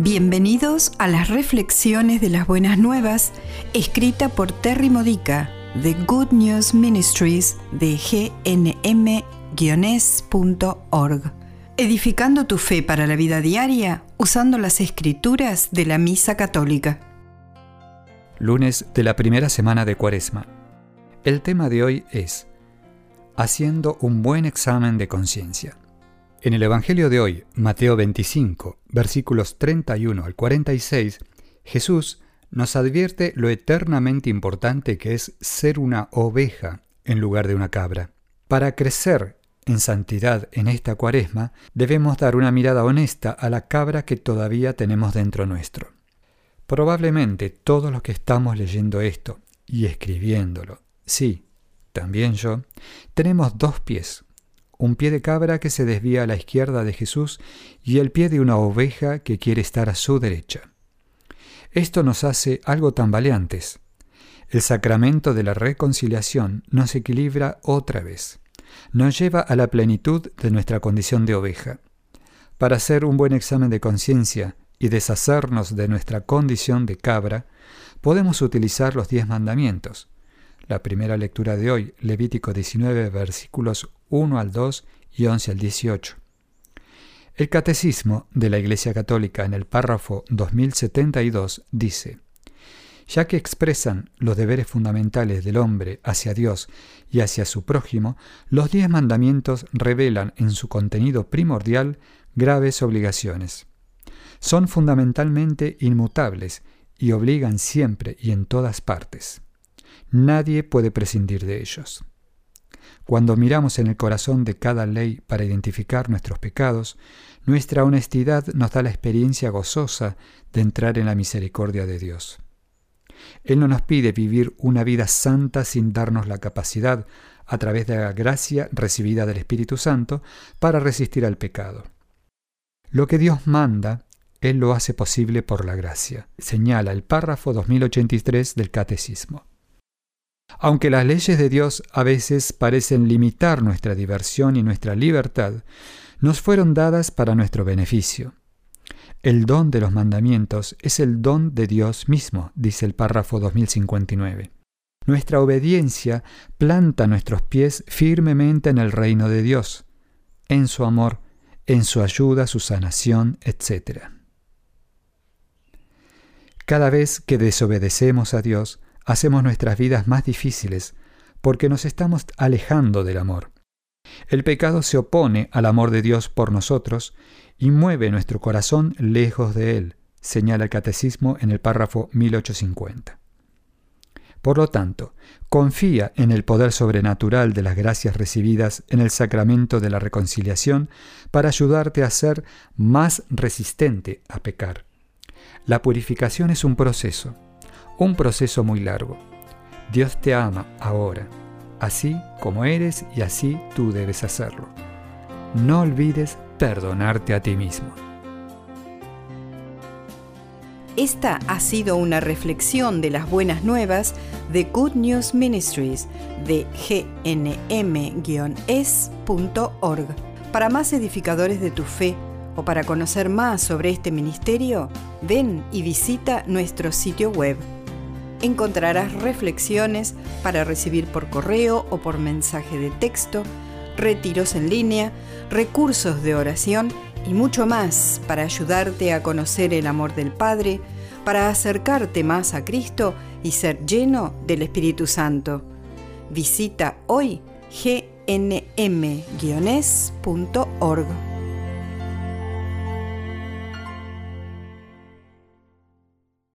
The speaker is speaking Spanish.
Bienvenidos a las reflexiones de las buenas nuevas, escrita por Terry Modica de Good News Ministries de gnm-es.org. Edificando tu fe para la vida diaria usando las escrituras de la Misa Católica. Lunes de la primera semana de Cuaresma. El tema de hoy es Haciendo un buen examen de conciencia. En el Evangelio de hoy, Mateo 25, versículos 31 al 46, Jesús nos advierte lo eternamente importante que es ser una oveja en lugar de una cabra. Para crecer en santidad en esta cuaresma, debemos dar una mirada honesta a la cabra que todavía tenemos dentro nuestro. Probablemente todos los que estamos leyendo esto y escribiéndolo, sí, también yo, tenemos dos pies, un pie de cabra que se desvía a la izquierda de Jesús y el pie de una oveja que quiere estar a su derecha. Esto nos hace algo tambaleantes. El sacramento de la reconciliación nos equilibra otra vez, nos lleva a la plenitud de nuestra condición de oveja. Para hacer un buen examen de conciencia y deshacernos de nuestra condición de cabra, podemos utilizar los diez mandamientos, la primera lectura de hoy, Levítico 19, versículos 1 al 2 y 11 al 18. El Catecismo de la Iglesia Católica en el párrafo 2072 dice, ya que expresan los deberes fundamentales del hombre hacia Dios y hacia su prójimo, los diez mandamientos revelan en su contenido primordial graves obligaciones. Son fundamentalmente inmutables y obligan siempre y en todas partes. Nadie puede prescindir de ellos. Cuando miramos en el corazón de cada ley para identificar nuestros pecados, nuestra honestidad nos da la experiencia gozosa de entrar en la misericordia de Dios. Él no nos pide vivir una vida santa sin darnos la capacidad, a través de la gracia recibida del Espíritu Santo, para resistir al pecado. Lo que Dios manda, Él lo hace posible por la gracia, señala el párrafo 2083 del Catecismo. Aunque las leyes de Dios a veces parecen limitar nuestra diversión y nuestra libertad, nos fueron dadas para nuestro beneficio. El don de los mandamientos es el don de Dios mismo, dice el párrafo 2059. Nuestra obediencia planta nuestros pies firmemente en el reino de Dios, en su amor, en su ayuda, su sanación, etc. Cada vez que desobedecemos a Dios, hacemos nuestras vidas más difíciles porque nos estamos alejando del amor. El pecado se opone al amor de Dios por nosotros y mueve nuestro corazón lejos de Él, señala el Catecismo en el párrafo 1850. Por lo tanto, confía en el poder sobrenatural de las gracias recibidas en el sacramento de la reconciliación para ayudarte a ser más resistente a pecar. La purificación es un proceso un proceso muy largo. Dios te ama ahora, así como eres y así tú debes hacerlo. No olvides perdonarte a ti mismo. Esta ha sido una reflexión de las buenas nuevas de Good News Ministries de gnm-es.org. Para más edificadores de tu fe o para conocer más sobre este ministerio, ven y visita nuestro sitio web encontrarás reflexiones para recibir por correo o por mensaje de texto, retiros en línea, recursos de oración y mucho más para ayudarte a conocer el amor del Padre, para acercarte más a Cristo y ser lleno del Espíritu Santo. Visita hoy gnm-es.org.